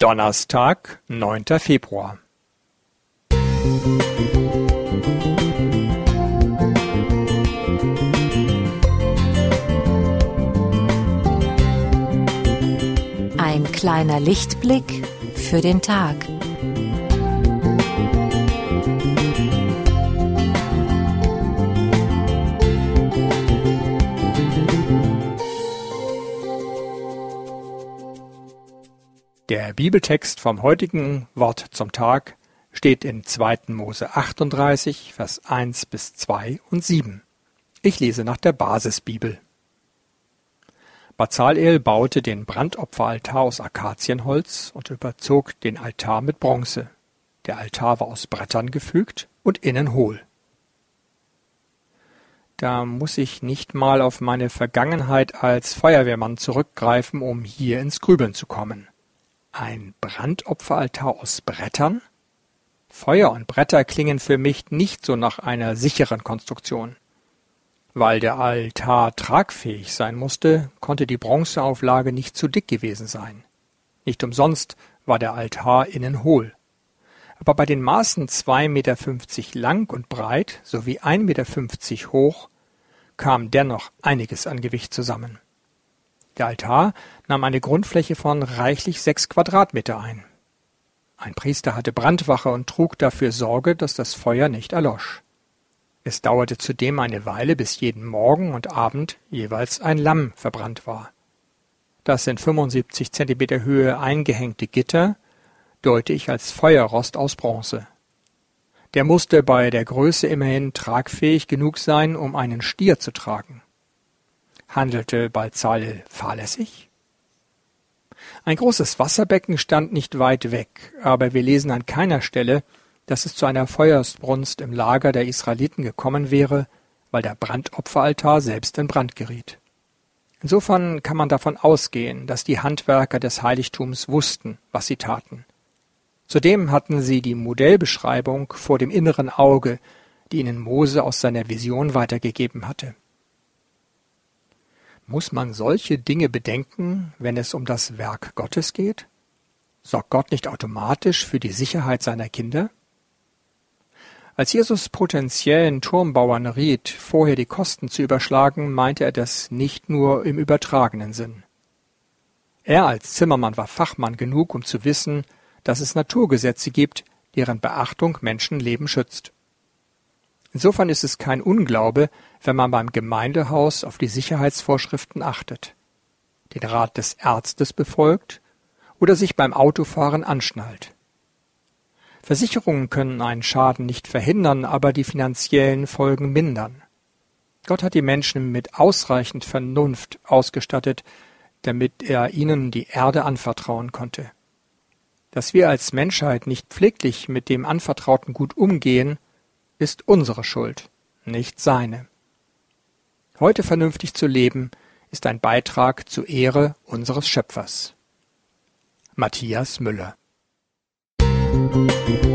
Donnerstag, neunter Februar. Ein kleiner Lichtblick für den Tag. Der Bibeltext vom heutigen Wort zum Tag steht in 2. Mose 38, Vers 1 bis 2 und 7. Ich lese nach der Basisbibel. Bazalel baute den Brandopferaltar aus Akazienholz und überzog den Altar mit Bronze. Der Altar war aus Brettern gefügt und innen hohl. Da muss ich nicht mal auf meine Vergangenheit als Feuerwehrmann zurückgreifen, um hier ins Grübeln zu kommen. Ein Brandopferaltar aus Brettern? Feuer und Bretter klingen für mich nicht so nach einer sicheren Konstruktion. Weil der Altar tragfähig sein musste, konnte die Bronzeauflage nicht zu dick gewesen sein. Nicht umsonst war der Altar innen hohl. Aber bei den Maßen 2,50 Meter lang und breit sowie 1,50 Meter hoch kam dennoch einiges an Gewicht zusammen. Der Altar nahm eine Grundfläche von reichlich sechs Quadratmeter ein. Ein Priester hatte Brandwache und trug dafür Sorge, dass das Feuer nicht erlosch. Es dauerte zudem eine Weile, bis jeden Morgen und Abend jeweils ein Lamm verbrannt war. Das in 75 Zentimeter Höhe eingehängte Gitter deute ich als Feuerrost aus Bronze. Der musste bei der Größe immerhin tragfähig genug sein, um einen Stier zu tragen. Handelte Balzal fahrlässig? Ein großes Wasserbecken stand nicht weit weg, aber wir lesen an keiner Stelle, dass es zu einer Feuersbrunst im Lager der Israeliten gekommen wäre, weil der Brandopferaltar selbst in Brand geriet. Insofern kann man davon ausgehen, dass die Handwerker des Heiligtums wussten, was sie taten. Zudem hatten sie die Modellbeschreibung vor dem inneren Auge, die ihnen Mose aus seiner Vision weitergegeben hatte. Muss man solche Dinge bedenken, wenn es um das Werk Gottes geht? Sorgt Gott nicht automatisch für die Sicherheit seiner Kinder? Als Jesus potenziellen Turmbauern riet, vorher die Kosten zu überschlagen, meinte er das nicht nur im übertragenen Sinn. Er als Zimmermann war Fachmann genug, um zu wissen, dass es Naturgesetze gibt, deren Beachtung Menschenleben schützt. Insofern ist es kein Unglaube, wenn man beim Gemeindehaus auf die Sicherheitsvorschriften achtet, den Rat des Arztes befolgt oder sich beim Autofahren anschnallt. Versicherungen können einen Schaden nicht verhindern, aber die finanziellen Folgen mindern. Gott hat die Menschen mit ausreichend Vernunft ausgestattet, damit er ihnen die Erde anvertrauen konnte. Dass wir als Menschheit nicht pfleglich mit dem anvertrauten Gut umgehen, ist unsere Schuld, nicht seine. Heute vernünftig zu leben, ist ein Beitrag zur Ehre unseres Schöpfers. Matthias Müller Musik